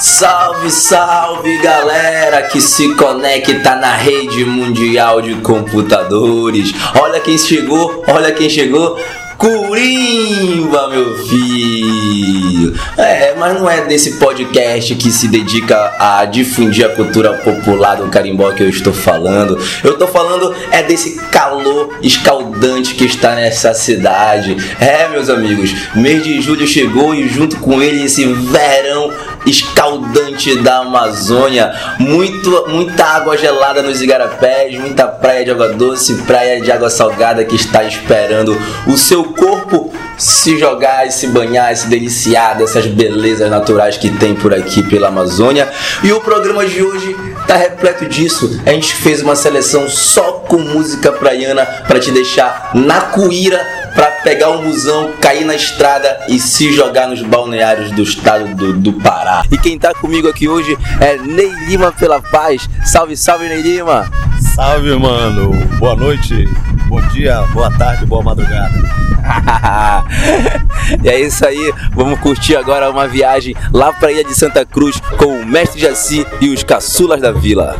Salve, salve galera que se conecta na rede mundial de computadores. Olha quem chegou, olha quem chegou. Curimba, meu filho! É, mas não é desse podcast que se dedica a difundir a cultura popular do carimbó que eu estou falando. Eu estou falando é desse calor escaldante que está nessa cidade. É, meus amigos, mês de julho chegou e junto com ele esse verão escaldante da Amazônia. Muito, muita água gelada nos igarapés, muita praia de água doce, praia de água salgada que está esperando o seu corpo se jogar se banhar se deliciar dessas belezas naturais que tem por aqui pela Amazônia. E o programa de hoje tá repleto disso. A gente fez uma seleção só com música praiana para te deixar na cuíra para pegar um busão, cair na estrada e se jogar nos balneários do estado do, do Pará. E quem tá comigo aqui hoje é Ney Lima pela Paz. Salve, salve Ney Lima! Salve, mano! Boa noite, bom dia, boa tarde, boa madrugada. e é isso aí, vamos curtir agora uma viagem lá pra Ilha de Santa Cruz com o Mestre Jaci e os caçulas da vila.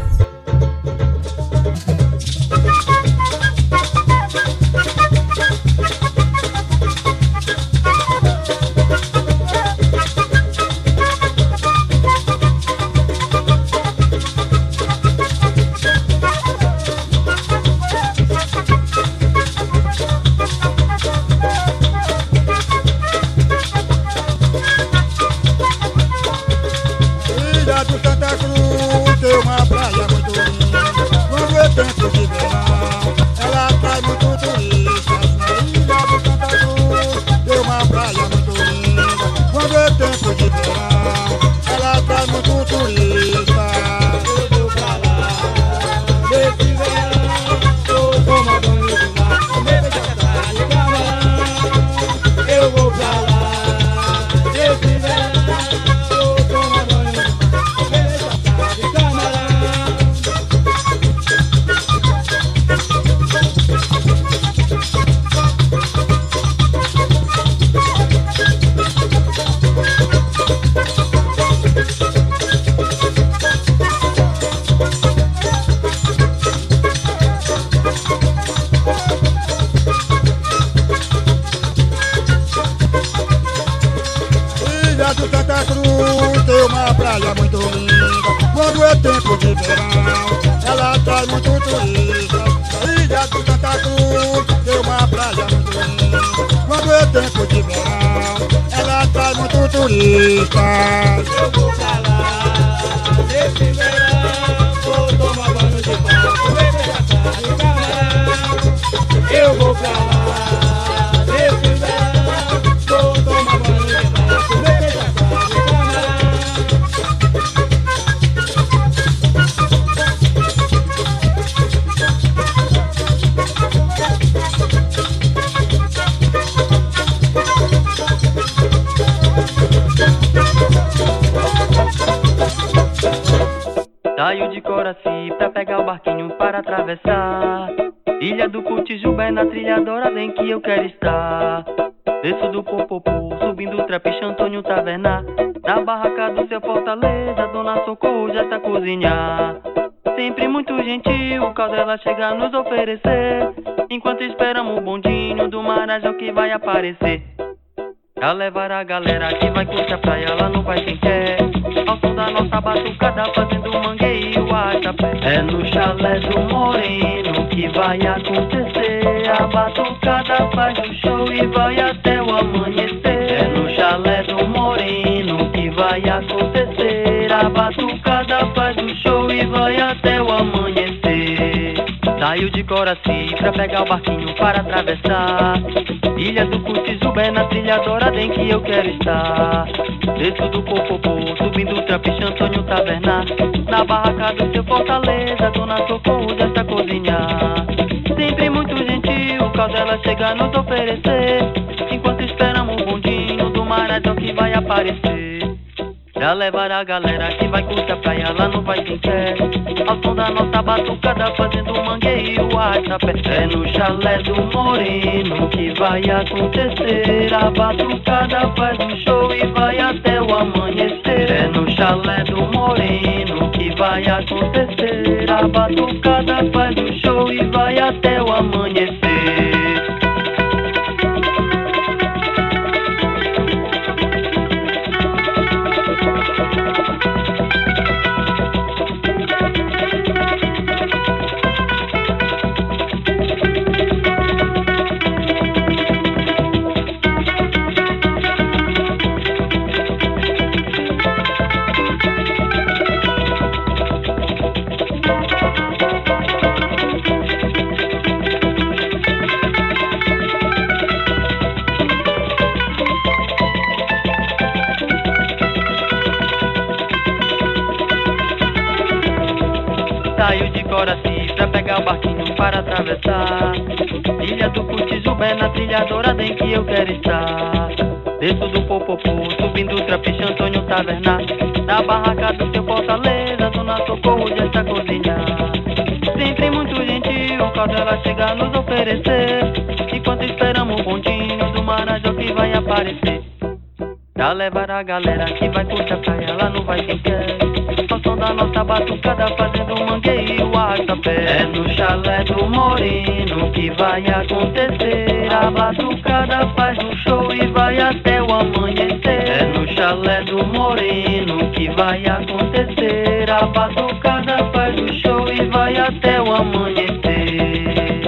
Já está a cozinhar. Sempre muito gentil, o caudela chega a nos oferecer. Enquanto esperamos o bondinho do Marajó que vai aparecer. Pra levar a galera que vai curtir a praia lá no Vai Quem Quer Ao som da nossa batucada fazendo mangueio arrastapé É no chalé do Moreno que vai acontecer A batucada faz o show e vai até Saio de Coraci pra pegar o barquinho para atravessar. Ilha do Cutizubé é na trilha Doradem que eu quero estar. Desço do Popopô, subindo o Trapiche Antônio Tavernar Na barraca do seu Fortaleza, Dona Socorro já está a cozinhar Sempre muito gentil, o caudela chega nos oferecer. Enquanto esperamos o bondinho do Marajó que vai aparecer Pra levar a galera que vai curtir a praia lá no Vai Quem Quer Ao som da nossa batucada fazendo mangueiro arrasta-pé. É no chalé do Moreno que vai acontecer. A batucada faz um show e vai até o amanhecer. É no chalé do Moreno que vai acontecer. A batucada faz um show e vai até o amanhecer atravessar Ilha do Cutijubé na trilha dourada em que eu quero estar. Desço do Popopo, subindo o trapiche Antônio Tavernar Na barraca do seu Fortaleza, Dona Socorro já está cozinhar. Sempre muito gentil, quando ela chega a nos oferecer. Enquanto esperamos o bondinho do Marajó que vai aparecer. Pra levar a galera que vai curtir a praia lá no Vai Quem Quer Da nossa batucada fazendo mangueiro arrasta-pé É no chalé do Moreno que vai acontecer. A batucada faz um show e vai até o amanhecer. É no chalé do Moreno que vai acontecer. A batucada faz um show e vai até o amanhecer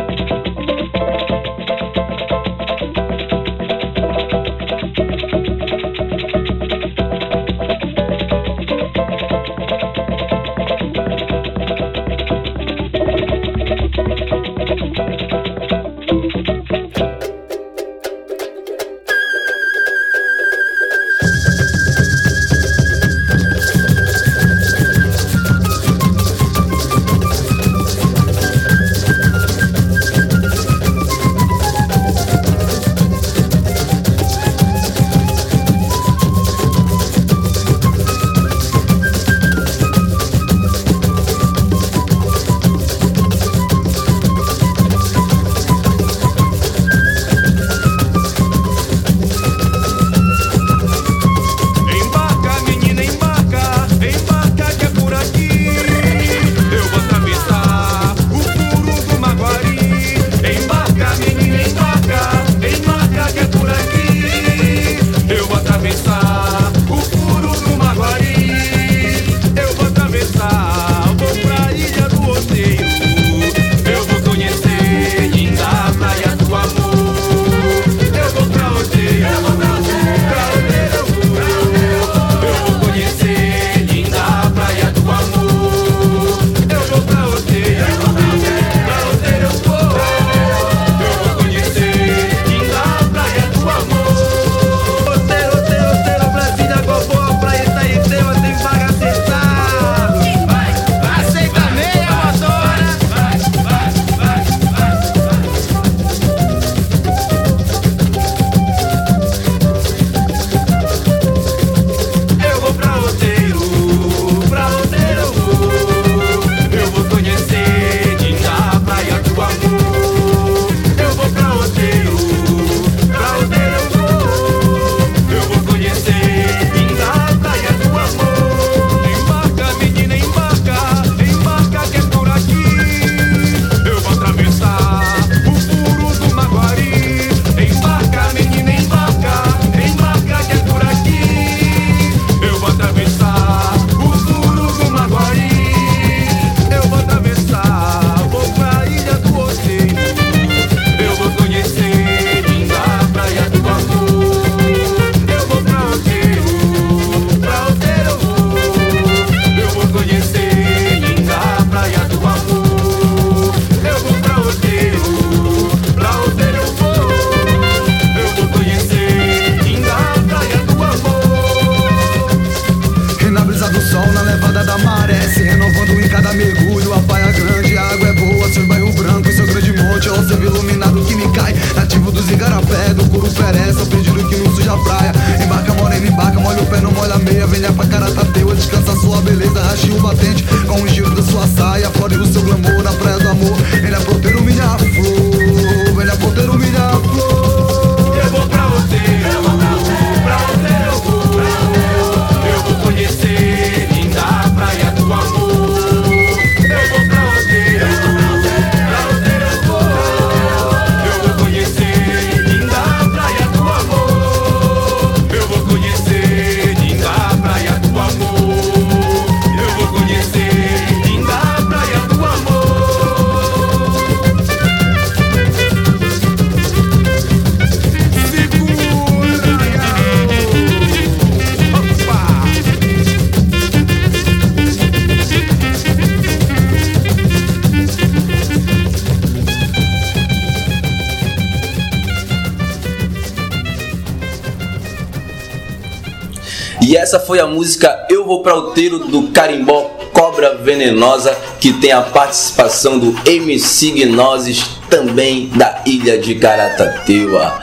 essa foi a música Eu Vou Pra Outeiro do Carimbó Cobra Venenosa, que tem a participação do MC Gnoses, também da ilha de Caratateua.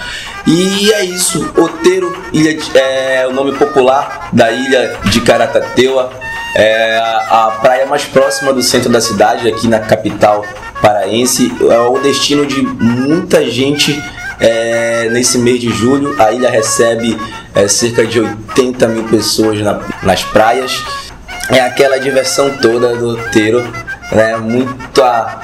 E é isso, Outeiro ilha de- é o nome popular da ilha de Caratateua. É a a praia mais próxima do centro da cidade, aqui na capital paraense. É o destino de muita gente é, nesse mês de julho. A ilha recebe é, cerca de 80 mil pessoas na- nas praias. É aquela diversão toda do roteiro, né? Muita,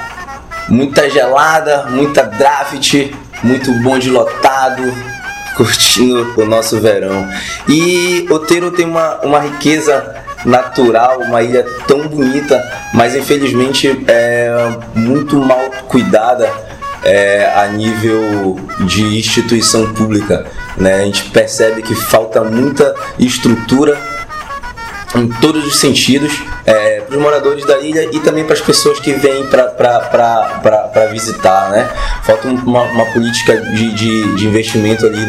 muita gelada, muita draft, muito bonde lotado, curtindo o nosso verão. E Oteiro tem uma, uma riqueza natural, uma ilha tão bonita, mas infelizmente é muito mal cuidada é, a nível de instituição pública. Né? A gente percebe que falta muita estrutura em todos os sentidos é, para os moradores da ilha e também para as pessoas que vêm para visitar, né? Falta um- uma, uma política de, de, de investimento ali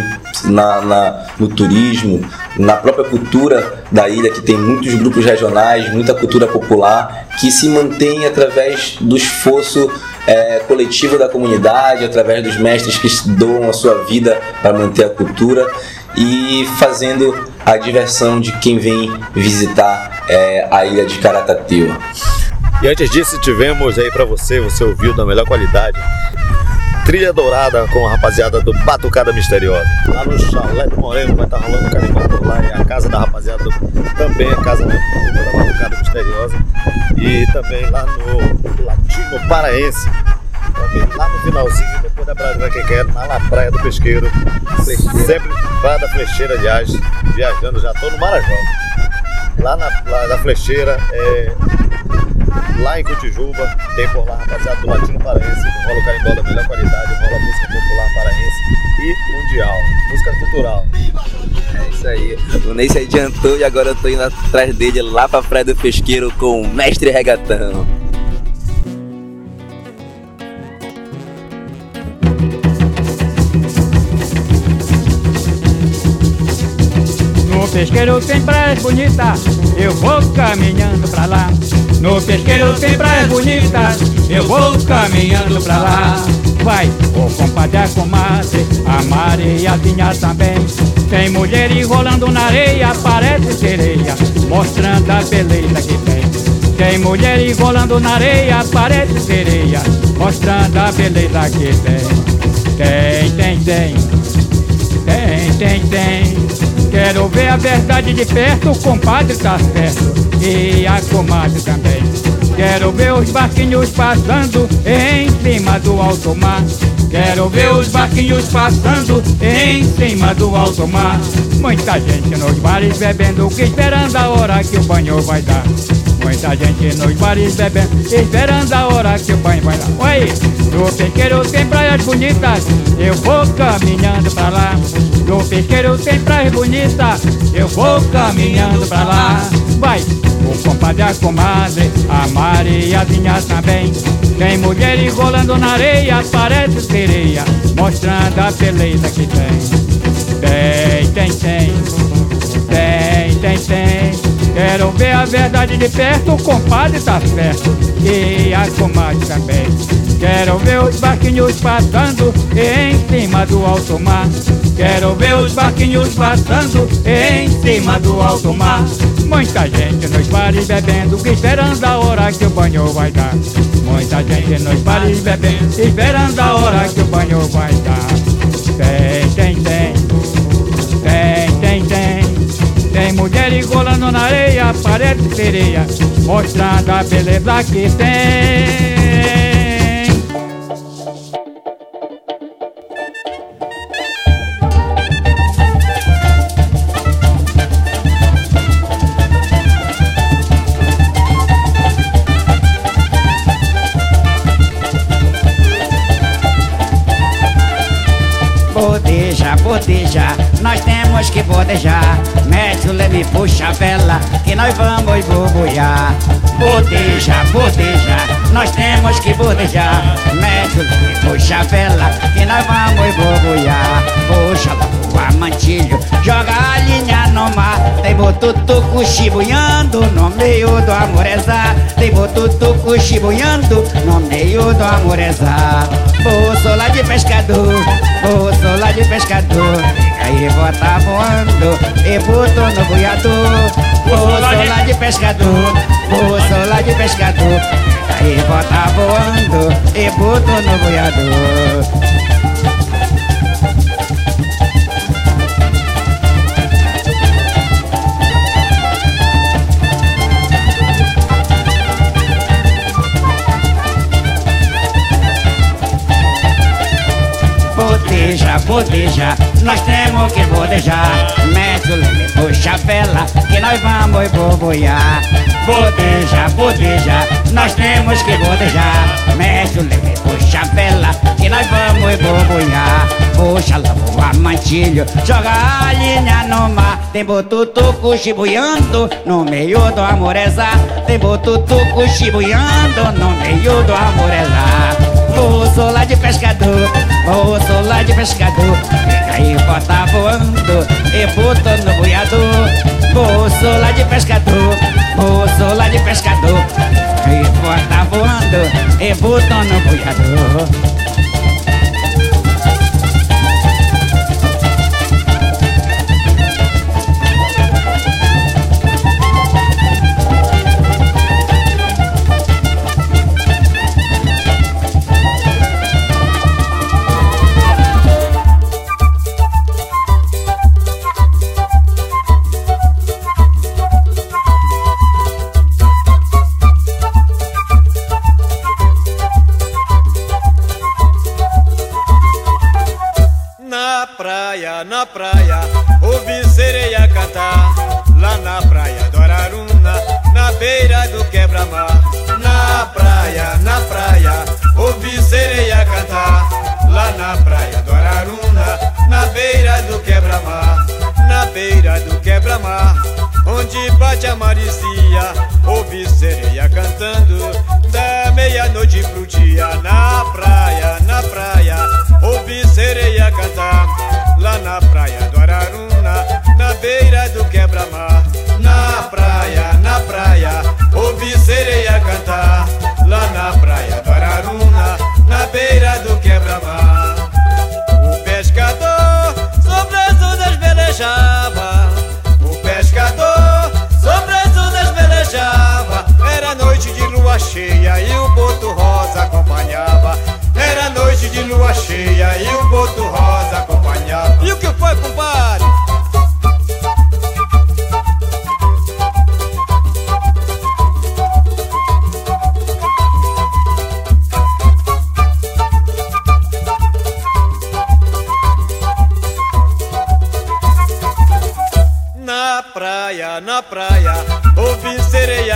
na, na- no turismo, na própria cultura da ilha, que tem muitos grupos regionais, muita cultura popular, que se mantém através do esforço é, coletivo da comunidade, através dos mestres que doam a sua vida para manter a cultura e fazendo a diversão de quem vem visitar é, a ilha de Caratateua. E antes disso, tivemos aí pra você, você ouviu da melhor qualidade. Trilha Dourada com a rapaziada do Batucada Misteriosa. Lá no Chalé do Moreno vai estar rolando carimbó por lá. E a casa da rapaziada do- também a casa né, da Batucada Misteriosa. E também lá no Latino Paraense. Também lá no finalzinho, depois da Brasília que quer, na La Praia do Pesqueiro. Sempre Praia da Flecheira, aliás, viajando, já tô no Marajó. Lá na, lá na Flecheira, é, lá em Cotijuba, tem por lá rapaziada do Latino Paraense, rola o carimbó da melhor qualidade, rola música popular paraense e mundial, música cultural. É isso aí. O Ney se adiantou e agora eu tô indo atrás dele lá pra Praia do Pesqueiro com o Mestre Regatão. No pesqueiro tem praias bonitas, eu vou caminhando pra lá. No pesqueiro tem praias bonitas, eu vou caminhando pra lá. Vai, o compadre, a comadre, a Mariazinha também. Tem mulher enrolando na areia, parece sereia, mostrando a beleza que tem. Tem mulher enrolando na areia, parece sereia, mostrando a beleza que tem. Tem, tem, tem. Tem, tem, tem. Quero ver a verdade de perto, o compadre tá certo. E a comadre também. Quero ver os barquinhos passando em cima do alto mar. Quero ver os barquinhos passando em cima do alto mar. Muita gente nos bares bebendo, esperando a hora que o banho vai dar. Muita gente nos bares bebendo, esperando a hora que o banho vai dar. Oi, no pesqueiro tem praias bonitas, eu vou caminhando pra lá. No pesqueiro tem praias bonitas, eu vou caminhando pra lá. Vai, o compadre, a comadre, a Mariazinha também. Tem mulher enrolando na areia, parece sereia, mostrando a beleza que tem. Tem, tem, tem. Tem, tem, tem. Quero ver a verdade de perto, o compadre tá certo. E a comadre também. Quero ver os barquinhos passando em cima do alto mar. Quero ver os barquinhos passando em cima do alto mar. Muita gente nos bares bebendo, esperando a hora que o banho vai dar. Muita gente nos bares bebendo, esperando a hora que o banho vai dar. Tem, tem, tem, tem. Mulher engolando na areia, parede sereia, mostrando a beleza que tem. Bodeja, nós temos que bodejar. Leme, puxa a vela, que nós vamos boboiar. Bodeja, bodeja, nós temos que bodejar. Mete o leme, puxa a vela, que nós vamos boboiar. Puxa o amantilho, joga a linha no mar. Tem botutuco chibuiando no meio do amorezá. Tem botutuco chibuiando no meio do amorezá. Lá de pescador, lá de pescador. Aí bota voando e botou no boiador. Lá de pescador, lá de pescador. Aí bota voando e botou no boiador. Bodeja, bodeja, nós temos que bodejar. Mete o leme, puxa a vela, que nós vamos boboiar. Bodeja, bodeja, nós temos que bodejar. Mete o leme, puxa a vela, que nós vamos boboiar. Puxa lá o amantilho, joga a linha no mar. Tem botutuco chibuiando no meio do amorezá. Tem botutuco chibuiando no meio do amorezá. Bolso lá de pescador, bolso lá de pescador aí, bota voando e bota no boiador. Bolso lá de pescador, bolso lá de pescador. Aí, bota voando e bota no boiador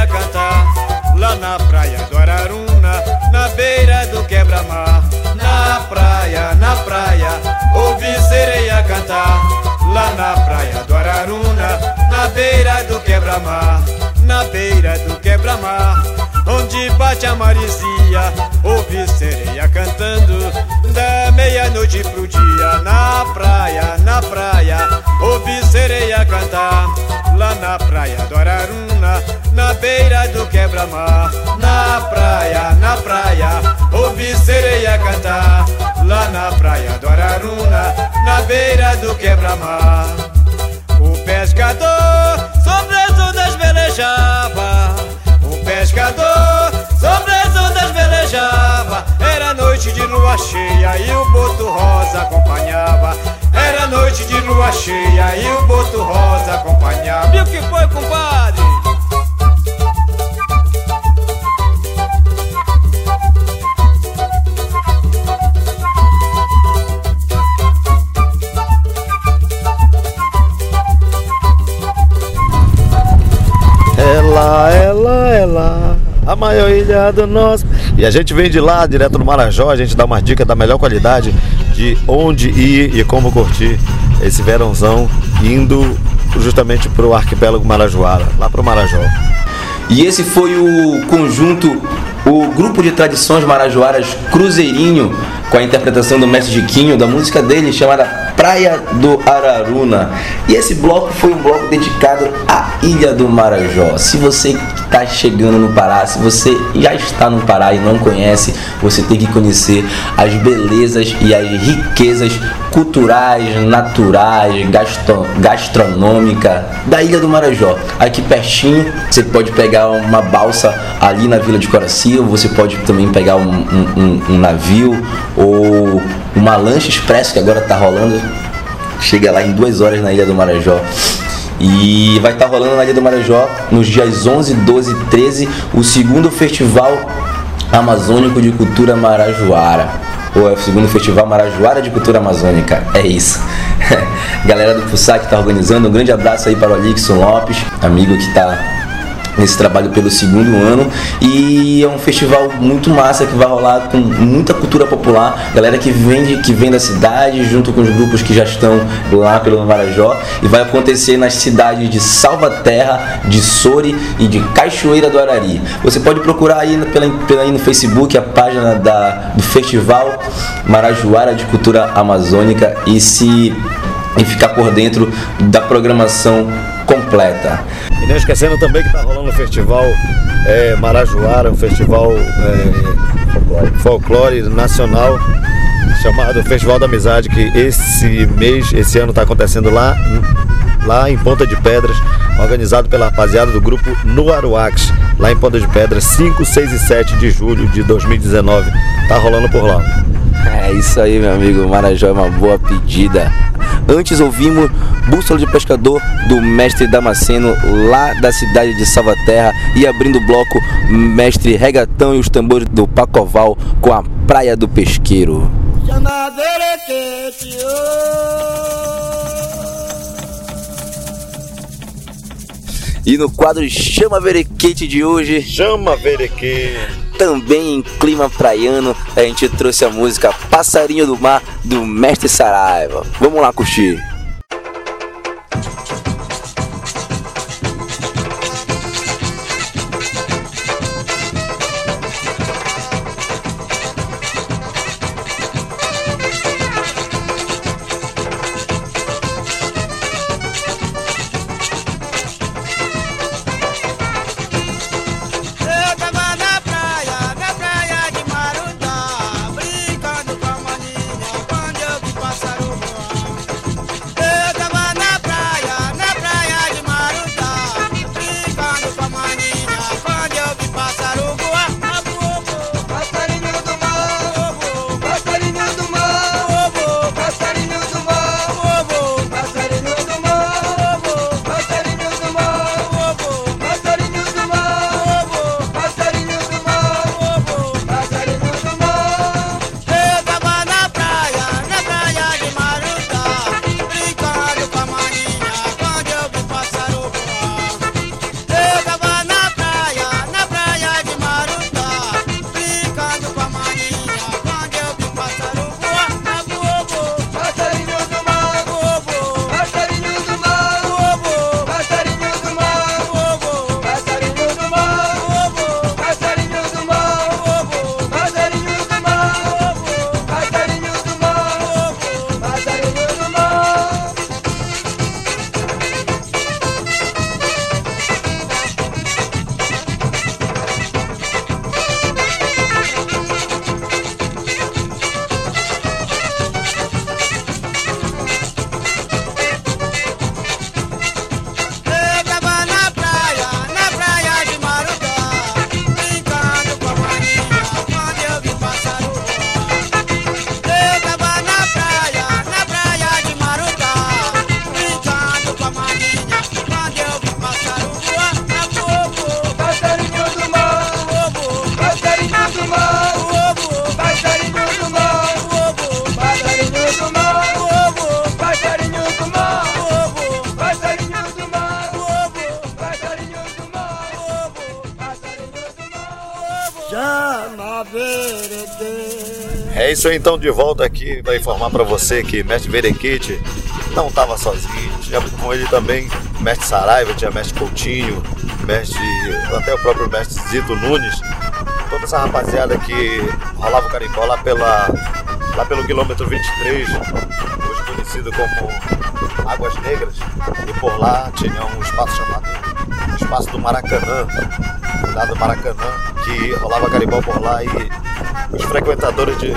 cantar. Lá na praia do Araruna, na beira do quebra-mar. Na praia, na praia, ouvi sereia cantar. Lá na praia do Araruna, na beira do quebra-mar. Na beira do quebra-mar, onde bate a maresia, ouvi sereia cantando. Da meia-noite pro dia, na praia, na praia, ouvi sereia cantar lá na praia do Araruna, na beira do quebra-mar. Na praia, na praia, ouvi sereia cantar, lá na praia do Araruna, na beira do quebra-mar. O pescador sobre as ondas velejava, o pescador sobre cheia e o boto rosa acompanhava. Era noite de lua cheia e o boto rosa acompanhava. E o que foi, compadre? Ela, ela, ela, a maior ilha do nosso. E a gente vem de lá, direto do Marajó, a gente dá uma dica da melhor qualidade de onde ir e como curtir esse verãozão indo justamente pro arquipélago Marajoara, lá pro Marajó. E esse foi o conjunto, o grupo de tradições marajoaras Cruzeirinho, com a interpretação do mestre Diquinho, da música dele chamada Praia do Araruna. E esse bloco foi um bloco dedicado à Ilha do Marajó. Se você está chegando no Pará, se você já está no Pará e não conhece, você tem que conhecer as belezas e as riquezas culturais, naturais, gastro, gastronômica da Ilha do Marajó. Aqui pertinho, você pode pegar uma balsa ali na Vila de Coracia, ou você pode também pegar um- um- um navio ou uma lancha expresso que agora está rolando. Chega lá em duas horas na Ilha do Marajó. E vai estar rolando na Ilha do Marajó nos dias 11, 12 e 13 o segundo festival amazônico de cultura marajoara. Ou é o segundo festival Marajoara de Cultura Amazônica. É isso. Galera do Fussac está organizando. Um grande abraço aí para o Alixson Lopes, amigo que está nesse trabalho pelo segundo ano. E é um festival muito massa que vai rolar com muita cultura popular, galera que vem que vem da cidade junto com os grupos que já estão lá pelo Marajó e vai acontecer nas cidades de Salvaterra, de Sori e de Cachoeira do Arari. Você pode procurar aí pela, pela aí no Facebook a página da, do Festival Marajoara de Cultura Amazônica. E se e ficar por dentro da programação completa. E não esquecendo também que tá rolando o festival é, Marajoara, um festival é, folclore nacional chamado Festival da Amizade, que esse mês, esse ano está acontecendo lá, lá em Ponta de Pedras, organizado pela rapaziada do grupo Nuaruax, lá em Ponta de Pedras, 5, 6 e 7 de julho de 2019. Tá rolando por lá. É isso aí, meu amigo. Marajó é uma boa pedida. Antes ouvimos Bússola de Pescador do mestre Damasceno, lá da cidade de Salvaterra. E abrindo o bloco, mestre Regatão e os tambores do Pacoval com a Praia do Pesqueiro. E no quadro Chama Verequete de hoje, Chama Vereque! também em clima praiano, a gente trouxe a música Passarinho do Mar do Mestre Saraiva. Vamos lá curtir. Isso então, de volta aqui para informar para você que Mestre Verequete não estava sozinho. Tinha com ele também Mestre Saraiva, tinha Mestre Coutinho, Mestre, até o próprio Mestre Zito Nunes. Toda essa rapaziada que rolava o carimbó lá, pela, lá pelo quilômetro 23, hoje conhecido como Águas Negras. E por lá tinha um espaço chamado Espaço do Maracanã, do Maracanã, que rolava carimbó por lá e os frequentadores de,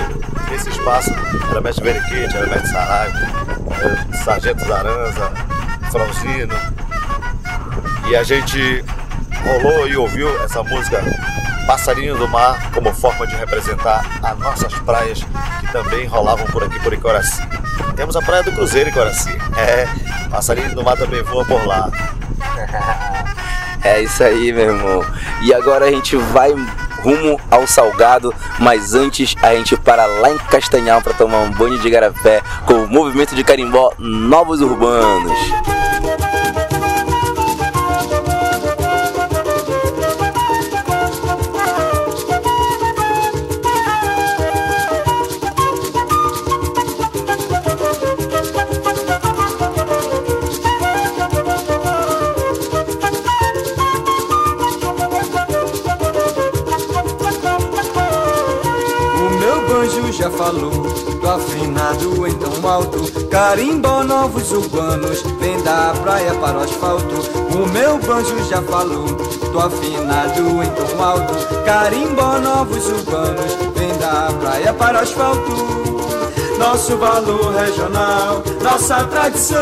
desse espaço era Mestre Veriquete, era Mestre Saraiva, era Sargento Zaranza, Franzino. E a gente rolou e ouviu essa música Passarinho do Mar como forma de representar as nossas praias que também rolavam por aqui por Icoraci. Temos a Praia do Cruzeiro Icoraci. É, Passarinho do Mar também voa por lá. É isso aí, meu irmão. E agora a gente vai rumo ao Salgado, mas antes a gente para lá em Castanhal para tomar um banho de garapé com o movimento de carimbó Novos Urbanos. Tão alto Carimbó novos urbanos Vem da praia para o asfalto. O meu banjo já falou do afinado em tão alto. Carimbó novos urbanos Vem da praia para o asfalto. Nosso valor regional, nossa tradição,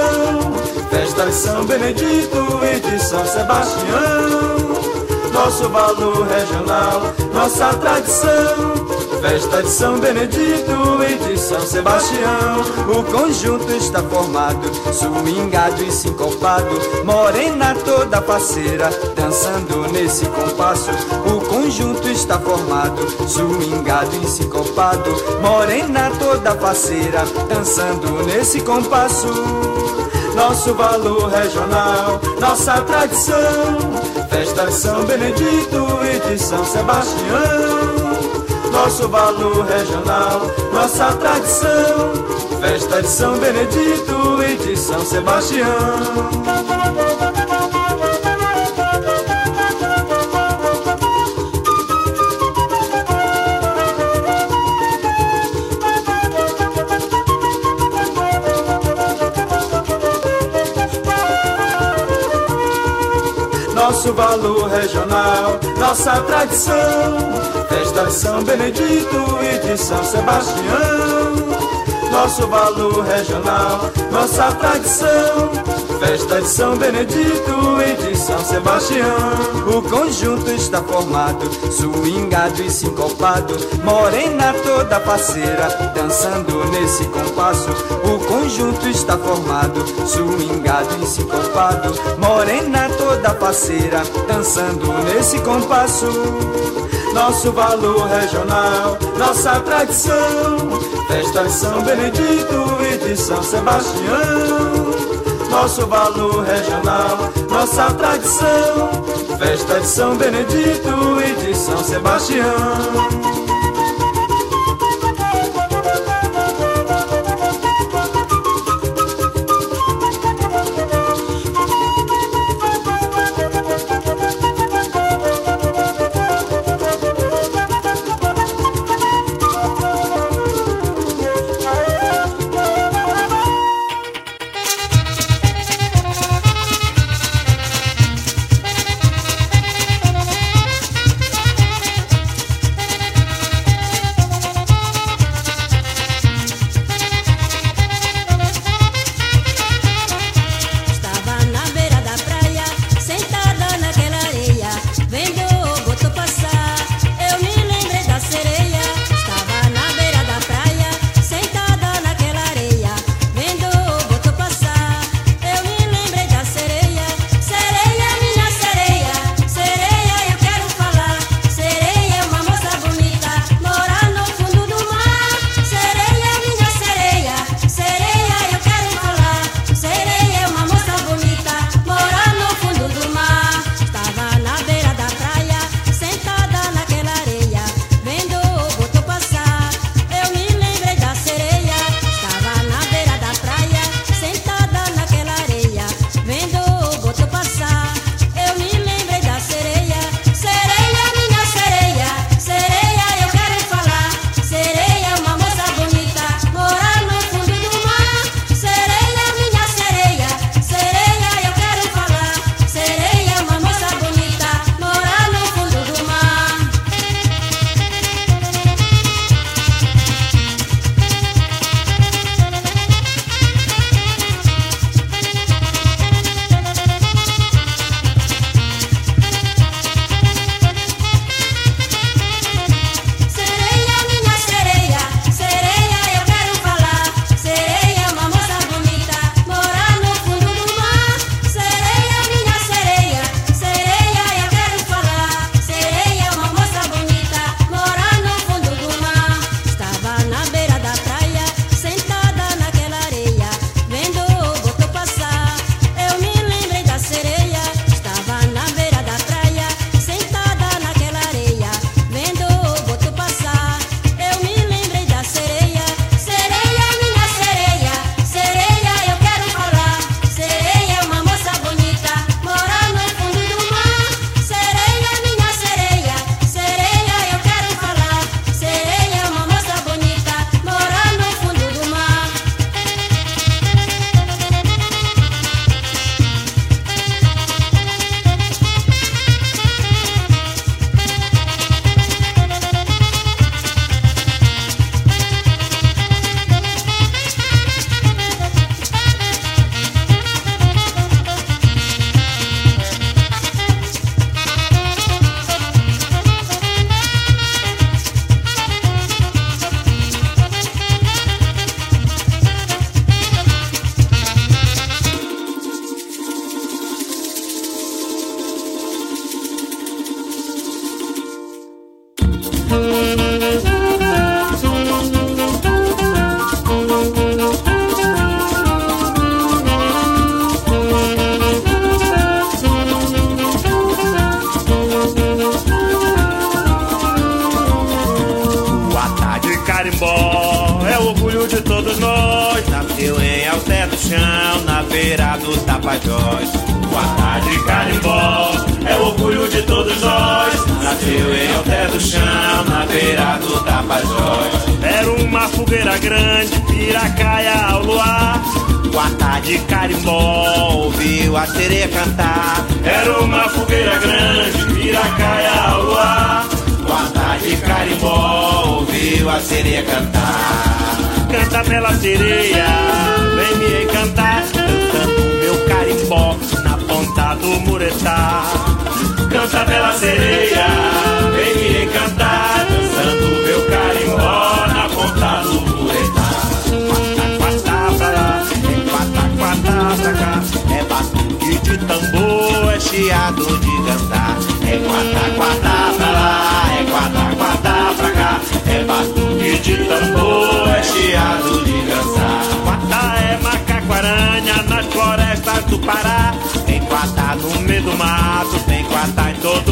festa de São Benedito e de São Sebastião. Nosso valor regional, nossa tradição. Festa de São Benedito e de São Sebastião. O conjunto está formado, swingado e sincopado. Morena toda faceira, dançando nesse compasso. O conjunto está formado, swingado e sincopado. Morena toda faceira, dançando nesse compasso nosso valor regional, nossa tradição. Festa de São Benedito e de São Sebastião. Nosso valor regional, nossa tradição. Festa de São Benedito e de São Sebastião. nosso valor regional, nossa tradição. Festa de São Benedito e de São Sebastião. Nosso valor regional, nossa tradição. Festa de São Benedito e de São Sebastião. O conjunto está formado, swingado e sincopado. Morena toda parceira, dançando nesse compasso. O conjunto está formado, swingado e sincopado. Morena toda parceira, dançando nesse compasso. Nosso valor regional, nossa tradição. Festa de São Benedito e de São Sebastião nosso valor regional, nossa tradição. Festa de São Benedito e de São Sebastião. Meio do mato, tem quatá em todo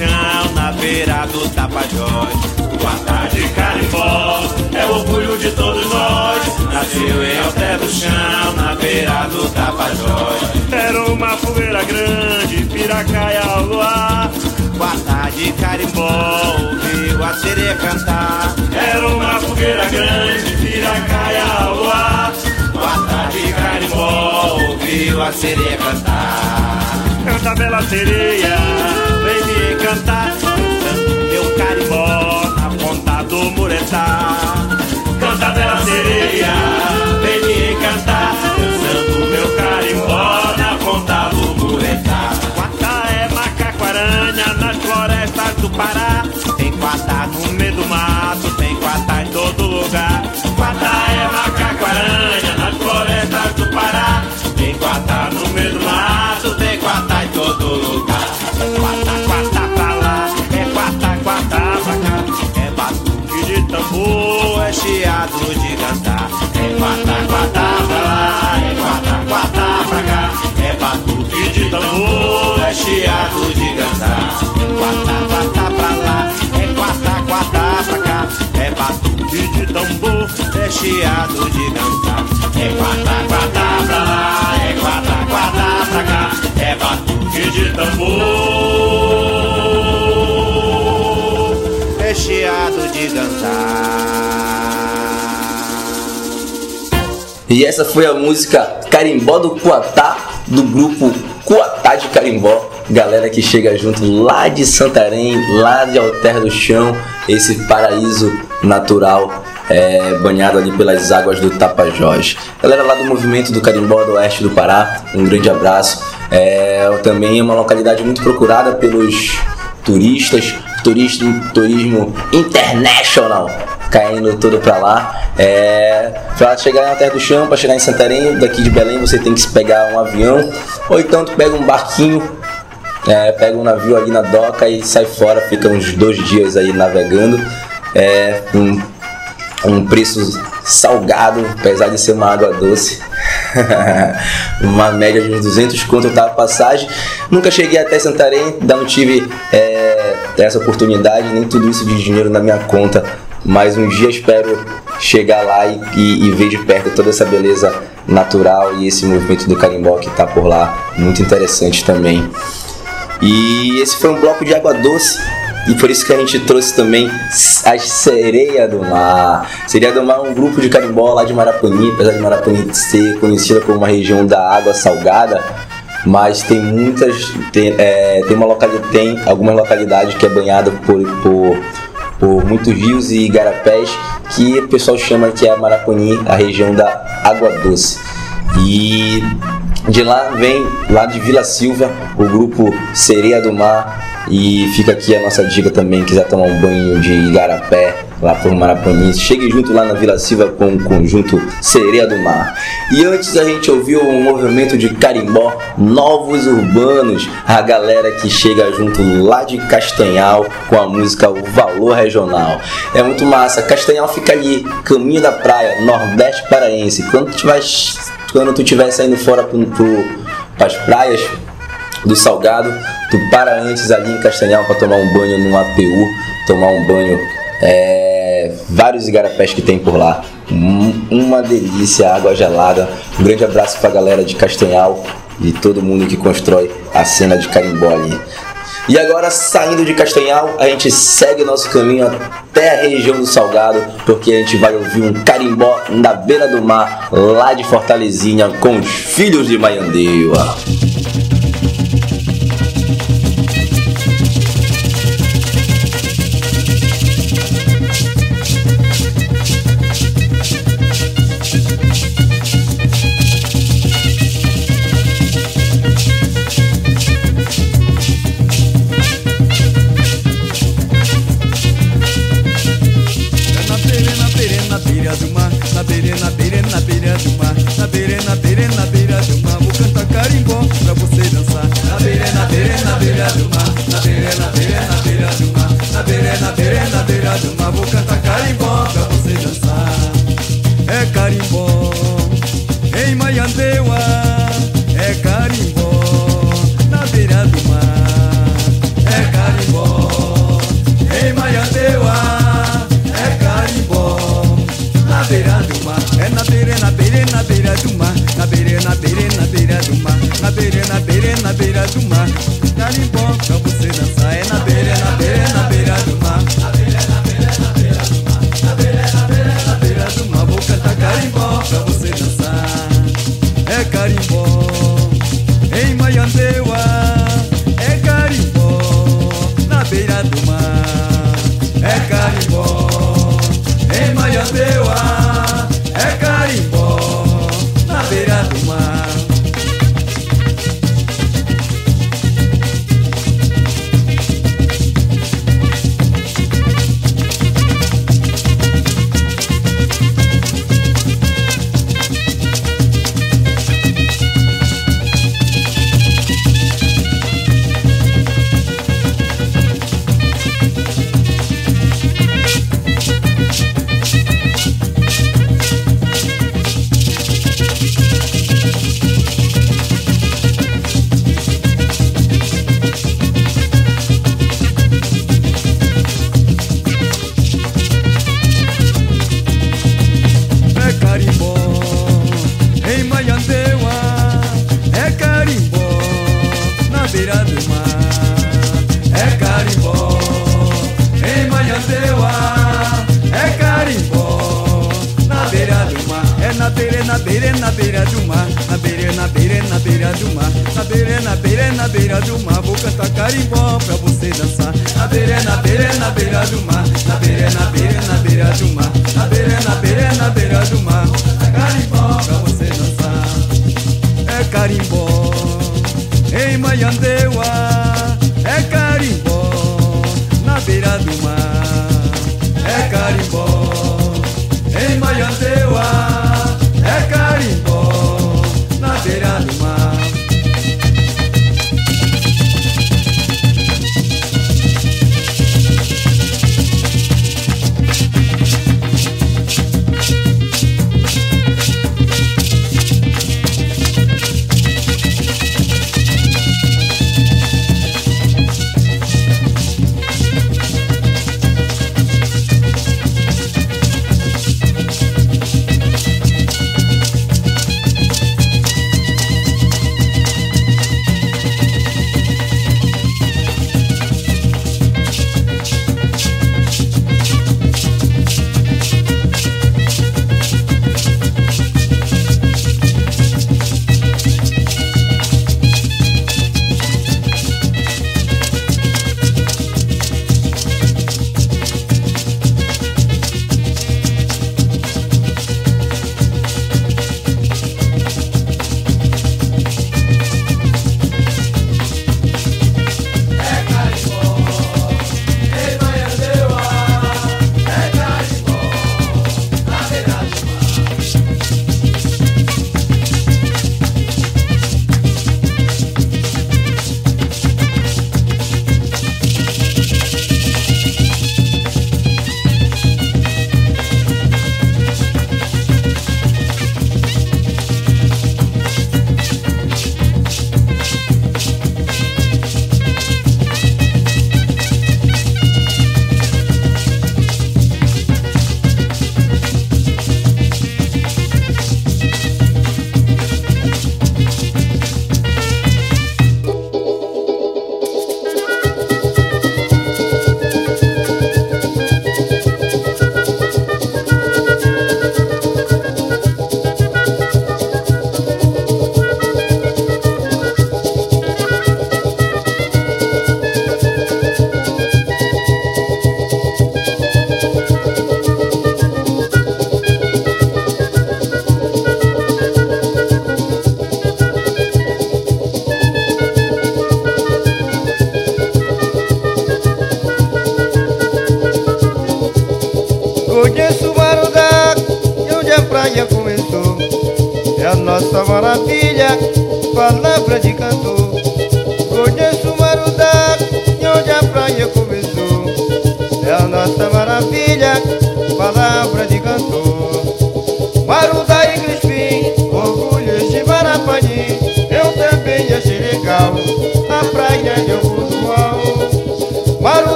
chão, na beira do Tapajós. O de carimbó é o orgulho de todos nós. Nasceu em alté do chão, na beira do Tapajós. Era uma fogueira grande, piracaia ao luar. O de carimbó ouviu a sereia cantar. Era uma fogueira grande, piracaia ao luar. Guarda de carimbó, ouviu a sereia cantar. Canta bela sereia, vem Cantando meu carimbó na ponta do muretá. Canta bela sereia, vem me encantar. Dançando meu carimbó na ponta do muretá. Quatá é macaco-aranha nas florestas do Pará. Tem quatá no meio do mato, tem quatá em todo lugar. Quatá é macaco-aranha nas florestas do Pará. Tem quatá no meio do mato, tem quatá em todo lugar. É chiado de cantar. É quatá, quatá pra lá, é quatá, quatá pra cá. É batuque de tambor, é chiado de cantar. Quatá, quatá pra lá, é quatá, quatá pra cá. É batuque de tambor, é chiado de cantar. É quatá, quatá pra lá, é quatá, quatá pra cá. É batuque de tambor, chiado de cantar. E essa foi a música Carimbó do Cuatá, do grupo Cuatá de Carimbó. Galera que chega junto lá de Santarém, lá de Alter do Chão, esse paraíso natural é, banhado ali pelas águas do Tapajós. Galera lá do movimento do Carimbó do Oeste do Pará, um grande abraço. É, também é uma localidade muito procurada pelos turistas, turismo, turismo international caindo todo pra lá. É, pra chegar na Terra do Chão, pra chegar em Santarém, daqui de Belém você tem que pegar um avião, ou então tu pega um barquinho, é, pega um navio ali na doca e sai fora, fica uns dois dias aí navegando. É, um, um preço salgado, apesar de ser uma água doce. uma média de uns 200 conto eu tava passagem. Nunca cheguei até Santarém, ainda não tive é, essa oportunidade, nem tudo isso de dinheiro na minha conta. Mas um dia espero chegar lá e, e- e ver de perto toda essa beleza natural e esse movimento do carimbó que tá por lá, muito interessante também. E esse foi um bloco de água doce. E por isso que a gente trouxe também as Sereia do Mar. Sereia do Mar é um grupo de carimbó lá de Marapani, apesar de Marapani ser conhecida como uma região da água salgada, mas tem muitas. Tem, é, tem, uma localidade, tem algumas localidades que é banhada por, por, por muitos rios e igarapés, que o pessoal chama que é a Maraponi, a região da Água Doce. E de lá vem, lá de Vila Silva, o grupo Sereia do Mar. E fica aqui a nossa dica também, quiser tomar um banho de igarapé lá por Marapani, chegue junto lá na Vila Silva com o conjunto Sereia do Mar. E antes a gente ouviu um movimento de carimbó, novos urbanos, a galera que chega junto lá de Castanhal com a música O Valor Regional. É muito massa, Castanhal fica ali, caminho da praia, Nordeste Paraense. Quando tu estiver saindo fora para pro, as praias do Salgado, tu para antes ali em Castanhal para tomar um banho num APU, tomar um banho, é, vários igarapés que tem por lá. Um, uma delícia, água gelada. Um grande abraço para a galera de Castanhal e todo mundo que constrói a cena de carimbó ali. E agora, saindo de Castanhal, a gente segue nosso caminho até a região do Salgado, porque a gente vai ouvir um carimbó na beira do mar, lá de Fortalezinha, com os filhos de Maiandeua.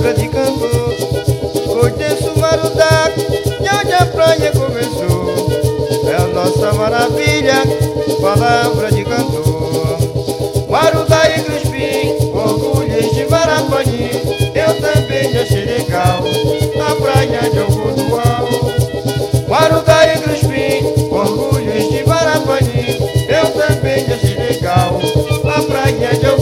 boca de cantor Corteço marudá, de onde a praia começou. É a nossa maravilha, palavra de cantor. Marudá e Crispim, orgulhos de Marapani Eu também já achei legal, a praia de Algodual Marudá e Crispim, orgulhos de Marapani Eu também já achei legal, a praia de Algodual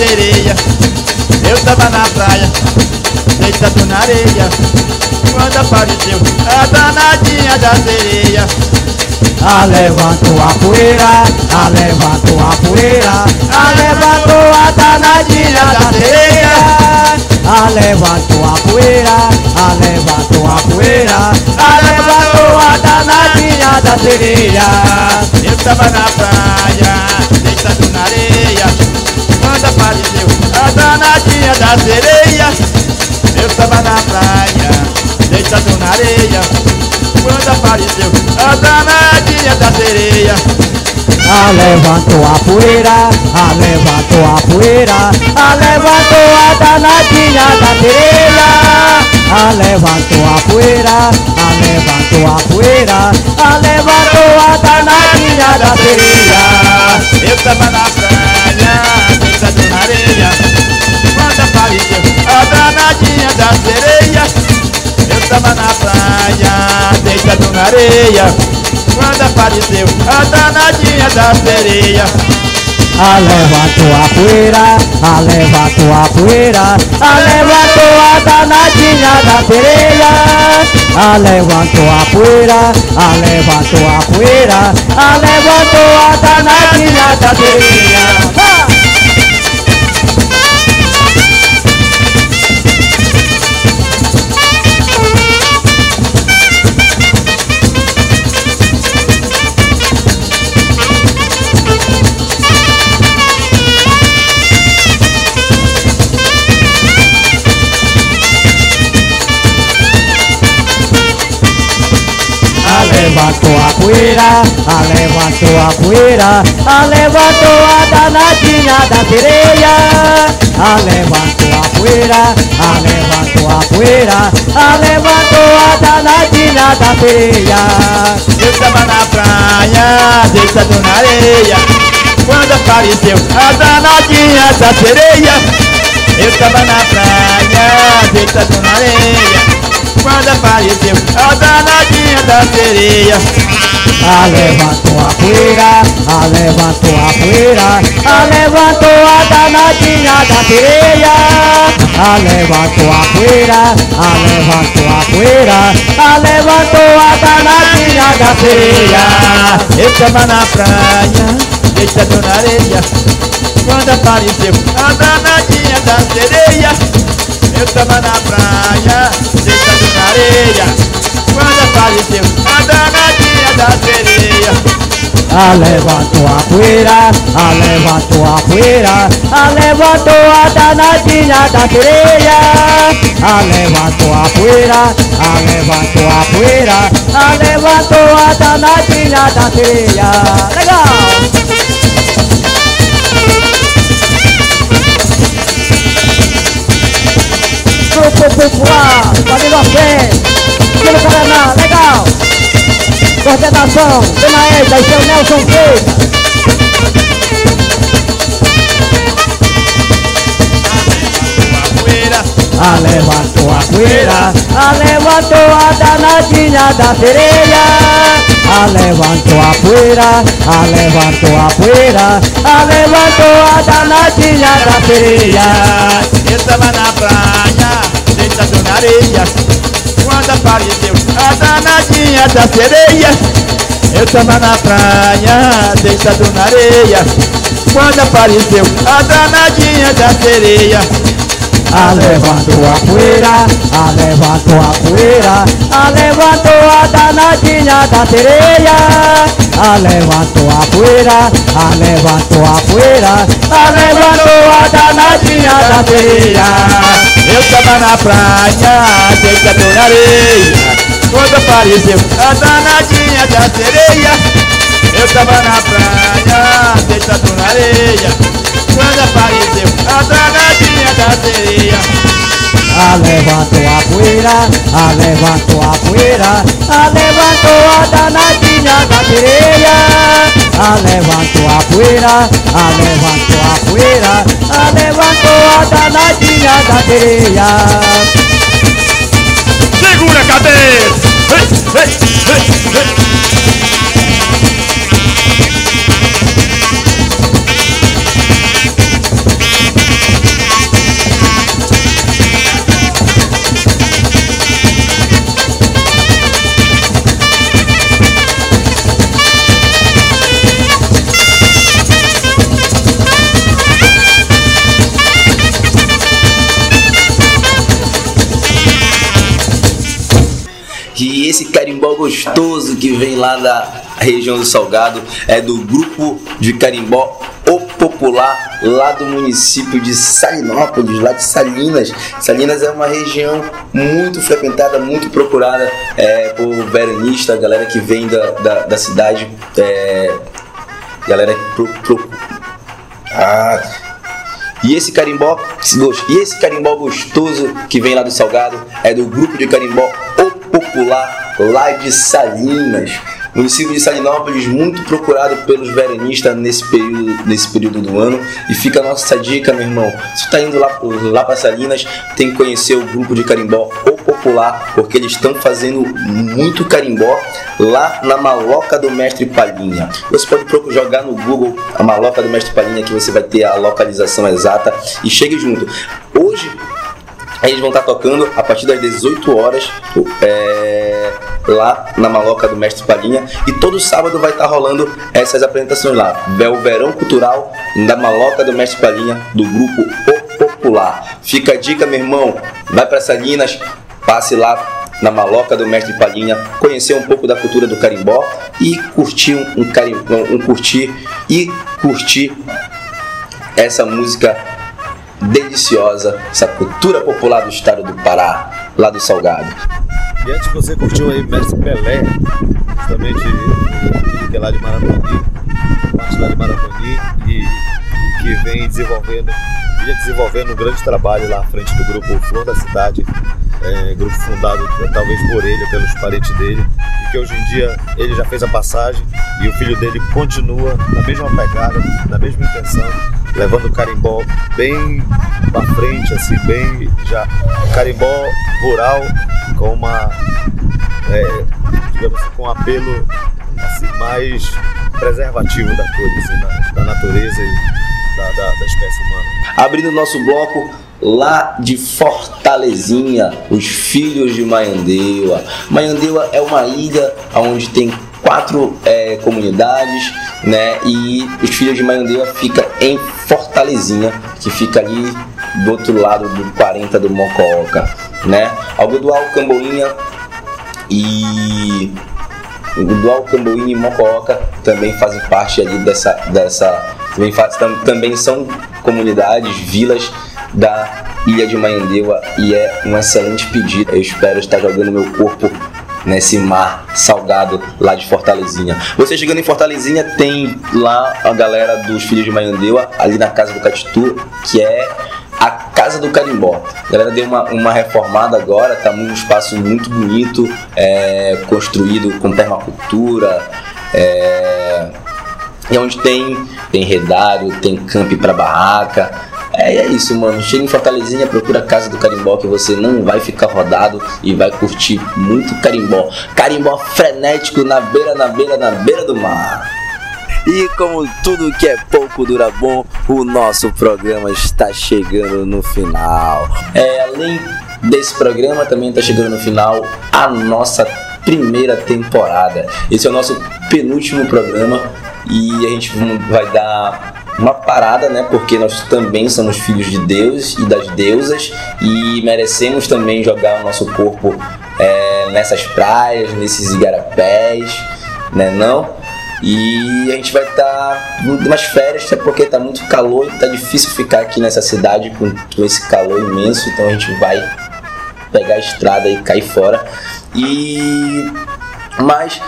sereia Eu tava na praia, deitado na areia. Quando apareceu a danadinha da sereia. Ah, levantou a poeira, ah, levantou a poeira. Ah, levantou a danadinha da sereia. A levantou a poeira, ah, levantou a poeira. Ah, levantou a danadinha da sereia. Eu tava na praia. Deitado na areia. Quando apareceu a danadinha da sereia. Ah, levantou a poeira, ah, levantou a poeira, levantou a danadinha da sereia. Ah, levantou a poeira, ah, levantou a poeira, levantou a danadinha da sereia. Eu tava na praia, deitado na areia, quando apareceu a danadinha da sereia. Tava na praia, deitado na areia, quando apareceu a danadinha da sereia. Ah, levantou a poeira, ah, levantou a poeira, ah, levantou a danadinha da sereia. Ah, levantou a poeira, ah, levantou a poeira, ah, levantou a danadinha da sereia. A poeira, ah, levantou a poeira, ah, levantou a danadinha da sereia. Ah, levantou a poeira, ah, levantou a poeira, ah, levantou a danadinha da sereia. Eu tava na praia, deitado na areia, quando apareceu a danadinha da sereia. Eu tava na praia, deitado na areia. Quando apareceu a danadinha da sereia Ah, levantou a poeira, ah, levantou a poeira Ah, levantou a danadinha da sereia. Ah, levantou a poeira, ah, levantou a poeira Ah, levantou a danadinha da sereia. Eu tava na praia, deitado na areia. Quando apareceu a danadinha da sereia eu tava na praia, deitado na areia. Quando apareceu a danadinha da sereia Ah, levantou a poeira, ah, levantou a poeira Ah, levantou a danadinha da sereia Ah, levantou a poeira, ah, levantou a poeira Ah, levantou a danadinha da sereia Legal! Grupo Popular, família Fé, Pelo Paraná, legal! Coordenação, Dona Edda e seu Nelson Freitas. Ah, levantou a poeira, ah, levantou a danadinha da sereia. Ah, levantou a poeira, ah, levantou a poeira, ah, levantou a danadinha da sereia. Eu tava na praia, deitado na areia, quando apareceu a danadinha da sereia. Eu tava na praia, deitado na areia, quando apareceu a danadinha da sereia. Ah, levantou a poeira, ah, levantou a poeira, ah, levantou a danadinha da sereia. Ah, levantou a poeira, ah, levantou a poeira, ah, levantou a danadinha da sereia. Eu tava na praia, deitado na areia, quando apareceu a danadinha da sereia. Eu tava na praia, deitado na areia, quando apareceu a danadinha da sereia. Ah, levantou a poeira, ah, levantou a poeira, ah, levantou a danadinha da sereia. Ah, levantou a poeira, ah, levantou a poeira, ah, levantou a danadinha da sereia. figura, Cates. ¡Eh, eh, eh, esse carimbó gostoso que vem lá da região do Salgado é do grupo de carimbó O Popular, lá do município de Salinópolis, lá de Salinas. Salinas é uma região muito frequentada, muito procurada é, por veranista, galera que vem da, da, da cidade, é, galera que pro, pro- ah, e esse carimbó, e esse carimbó gostoso que vem lá do Salgado é do grupo de carimbó O Popular, lá de Salinas. Município de Salinópolis, muito procurado pelos veranistas nesse período, nesse período do ano. E fica a nossa dica, meu irmão. Se tu tá indo lá, lá para Salinas, tem que conhecer o grupo de carimbó O Popular, porque eles estão fazendo muito carimbó lá na maloca do Mestre Palhinha. Você pode jogar no Google a maloca do Mestre Palhinha que você vai ter a localização exata e chegue junto. Hoje eles vão estar tocando a partir das 18 horas é, lá na maloca do Mestre Palhinha e todo sábado vai estar rolando essas apresentações lá. É o Verão Cultural da maloca do Mestre Palhinha do grupo O Popular. Fica a dica, meu irmão, vai para Salinas, passe lá na maloca do Mestre Palhinha, conhecer um pouco da cultura do carimbó e curtir um, um, um curtir e curtir essa música deliciosa, essa cultura popular do estado do Pará, lá do Salgado. E antes você curtiu aí Mestre Pelé, justamente que é lá de Marapani, parte lá de Marapani, e, que vem desenvolvendo, vinha desenvolvendo um grande trabalho lá à frente do grupo Flor da Cidade, é, grupo fundado eh, talvez por ele, pelos parentes dele, e que hoje em dia ele já fez a passagem e o filho dele continua na mesma pegada, na mesma intenção, levando o carimbó bem pra frente, assim, bem já carimbó rural com uma é, digamos assim, com um apelo assim, mais preservativo da coisa, assim, da, da natureza e da, da, da espécie humana. Abrindo nosso bloco lá de Fortalezinha, os filhos de Maiandeua. Maiandeua é uma ilha onde tem quatro é, comunidades, né? E os filhos de Maiandeua fica em Fortalezinha, que fica ali do outro lado do 40 do Mococa, né? Algodual, Camboinha e o Dual Camboinha e Mococa também fazem parte ali dessa, dessa também, faz, tam- também são comunidades, vilas da Ilha de Maiandeua e é um excelente pedido. Eu espero estar jogando meu corpo nesse mar salgado lá de Fortalezinha. Você chegando em Fortalezinha tem lá a galera dos Filhos de Maiandeua ali na casa do Catitu, que é a Casa do Carimbó. A galera deu uma, uma reformada agora, tá um espaço muito bonito, é, construído com permacultura, é, e onde tem, tem redário, tem camp para barraca. É, é isso, mano. Chega em Fortalezinha, procura a Casa do Carimbó que você não vai ficar rodado e vai curtir muito carimbó. Carimbó frenético na beira, na beira, na beira do mar. E como tudo que é pouco dura bom, o nosso programa está chegando no final. É, além desse programa, também está chegando no final a nossa primeira temporada. Esse é o nosso penúltimo programa e a gente vai dar uma parada, né? Porque nós também somos filhos de Deus e das deusas e merecemos também jogar o nosso corpo é, nessas praias, nesses igarapés, né? Não? E a gente vai estar umas férias, até porque tá muito calor e tá difícil ficar aqui nessa cidade com, com esse calor imenso, então a gente vai pegar a estrada e cair fora. E mas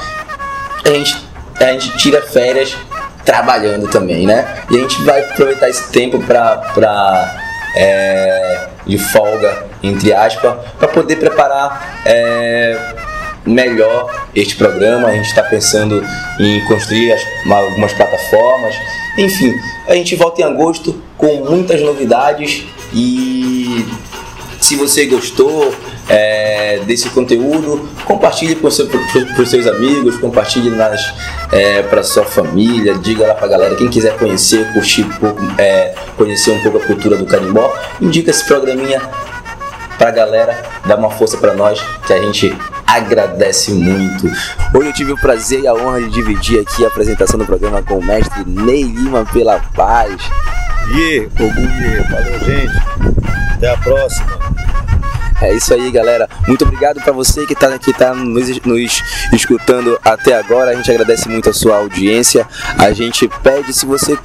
a gente, a gente tira férias trabalhando também, né? E a gente vai aproveitar esse tempo pra é, de folga, entre aspas, para poder preparar é, melhor este programa. A gente está pensando em construir as- uma- algumas plataformas. Enfim, a gente volta em agosto com muitas novidades e se você gostou é, desse conteúdo, compartilhe com seu, os seus amigos, compartilhe nas para sua família, diga lá pra galera, quem quiser conhecer, curtir, um pouco, é, conhecer um pouco a cultura do carimbó, indica esse programinha pra galera, dá uma força pra nós, que a gente agradece muito. Hoje eu tive o prazer e a honra de dividir aqui a apresentação do programa com o mestre Ney Lima pela Paz. E, Ogum, e, valeu, gente. Até a próxima. É isso aí, galera. Muito obrigado pra você que tá, que tá nos, nos escutando até agora. A gente agradece muito a sua audiência. A gente pede se você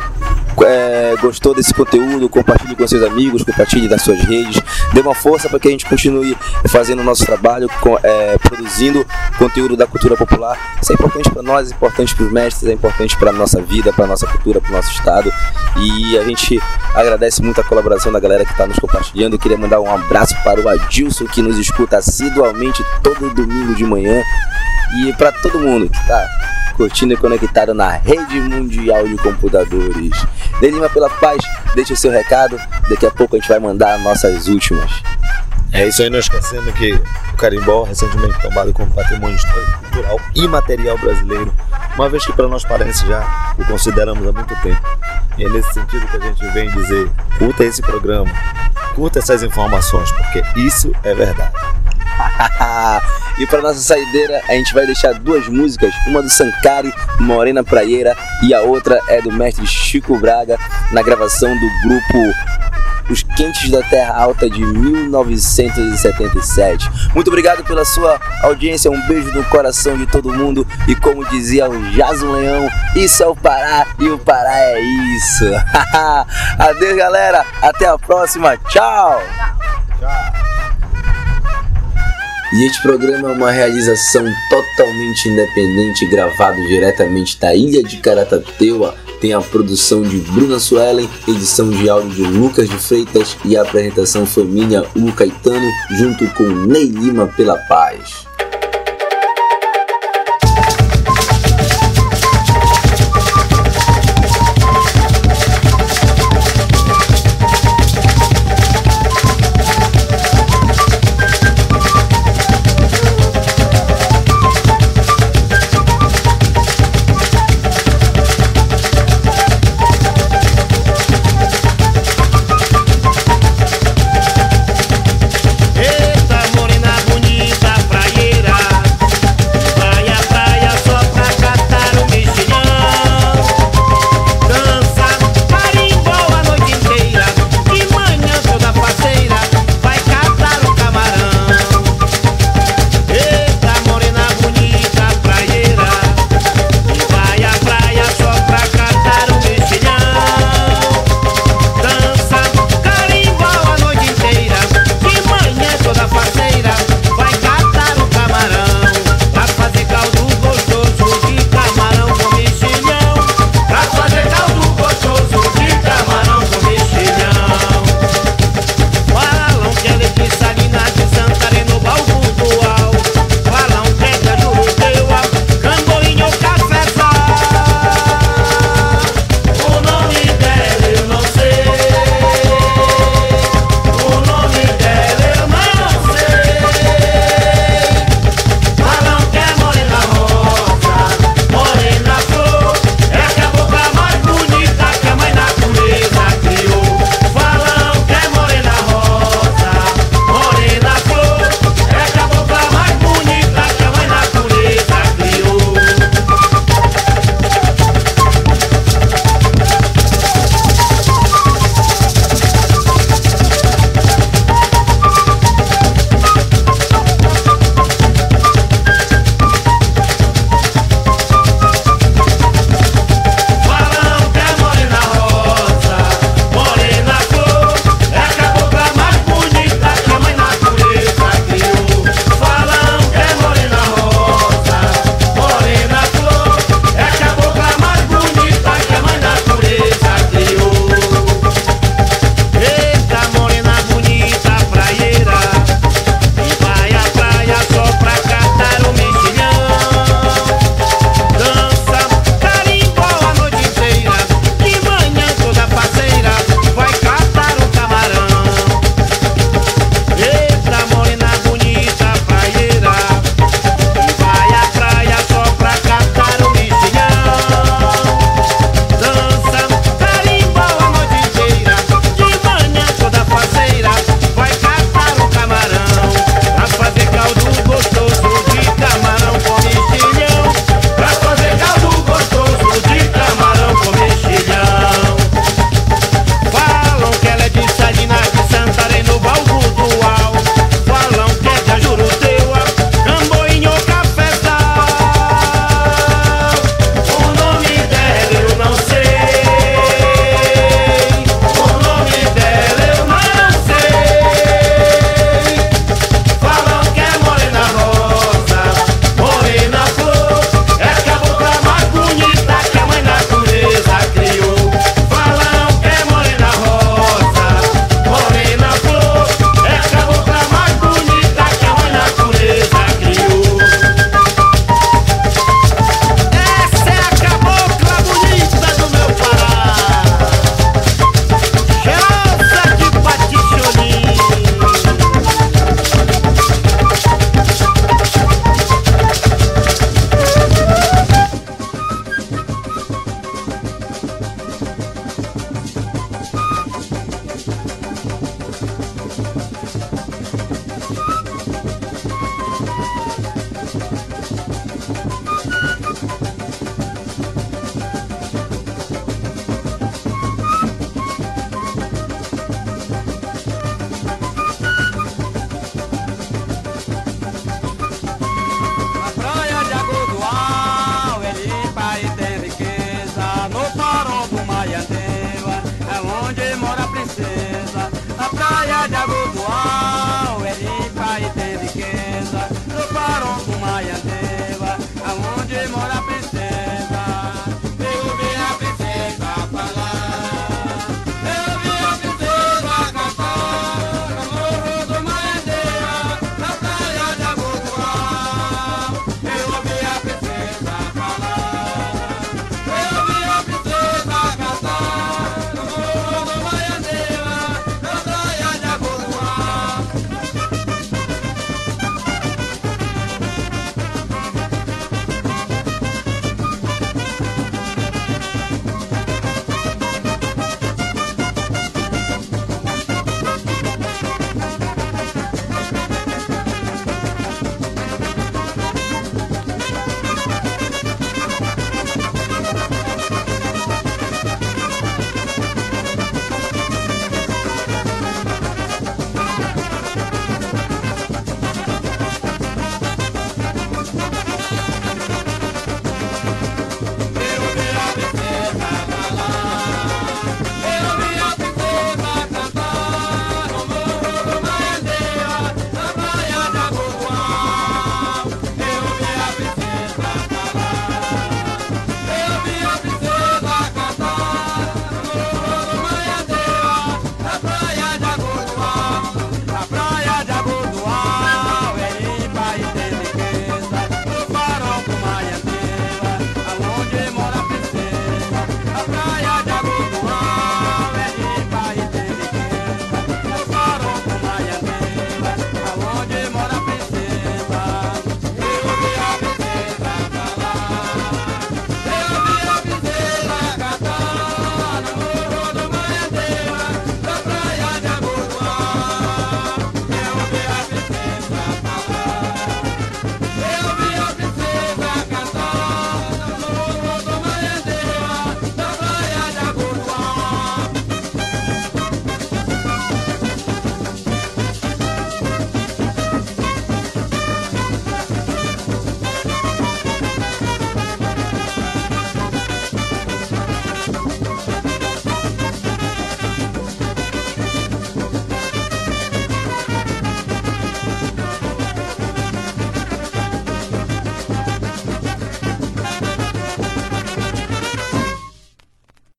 é, gostou desse conteúdo, compartilhe com seus amigos, compartilhe nas suas redes, dê uma força para que a gente continue fazendo o nosso trabalho, é, produzindo conteúdo da cultura popular. Isso é importante para nós, é importante para os mestres, é importante para nossa vida, para nossa cultura, para o nosso estado. E a gente agradece muito a colaboração da galera que está nos compartilhando. Eu queria mandar um abraço para o Adilson que nos escuta assidualmente todo domingo de manhã e para todo mundo que está curtindo e conectado na rede mundial de computadores. Delima pela paz, deixa o seu recado. Daqui a pouco a gente vai mandar nossas últimas. É isso aí, não esquecendo que o carimbó, recentemente tombado como patrimônio histórico, cultural e material brasileiro, uma vez que para nós paraenses já o consideramos há muito tempo. E é nesse sentido que a gente vem dizer, curta esse programa, curta essas informações, porque isso é verdade. e para nossa saideira, a gente vai deixar duas músicas, uma do Sankari, Morena Praieira, e a outra é do mestre Chico Braga, na gravação do grupo Os Quentes da Terra Alta de 1977. Muito obrigado pela sua audiência, um beijo no coração de todo mundo e como dizia o Jason Leão, isso é o Pará e o Pará é isso. Adeus, galera, até a próxima, tchau. E este programa é uma realização totalmente independente, gravado diretamente da ilha de Caratateua. Tem a produção de Bruna Suelen, edição de áudio de Lucas de Freitas e a apresentação foi minha, Lu Caetano, junto com Ney Lima pela Paz.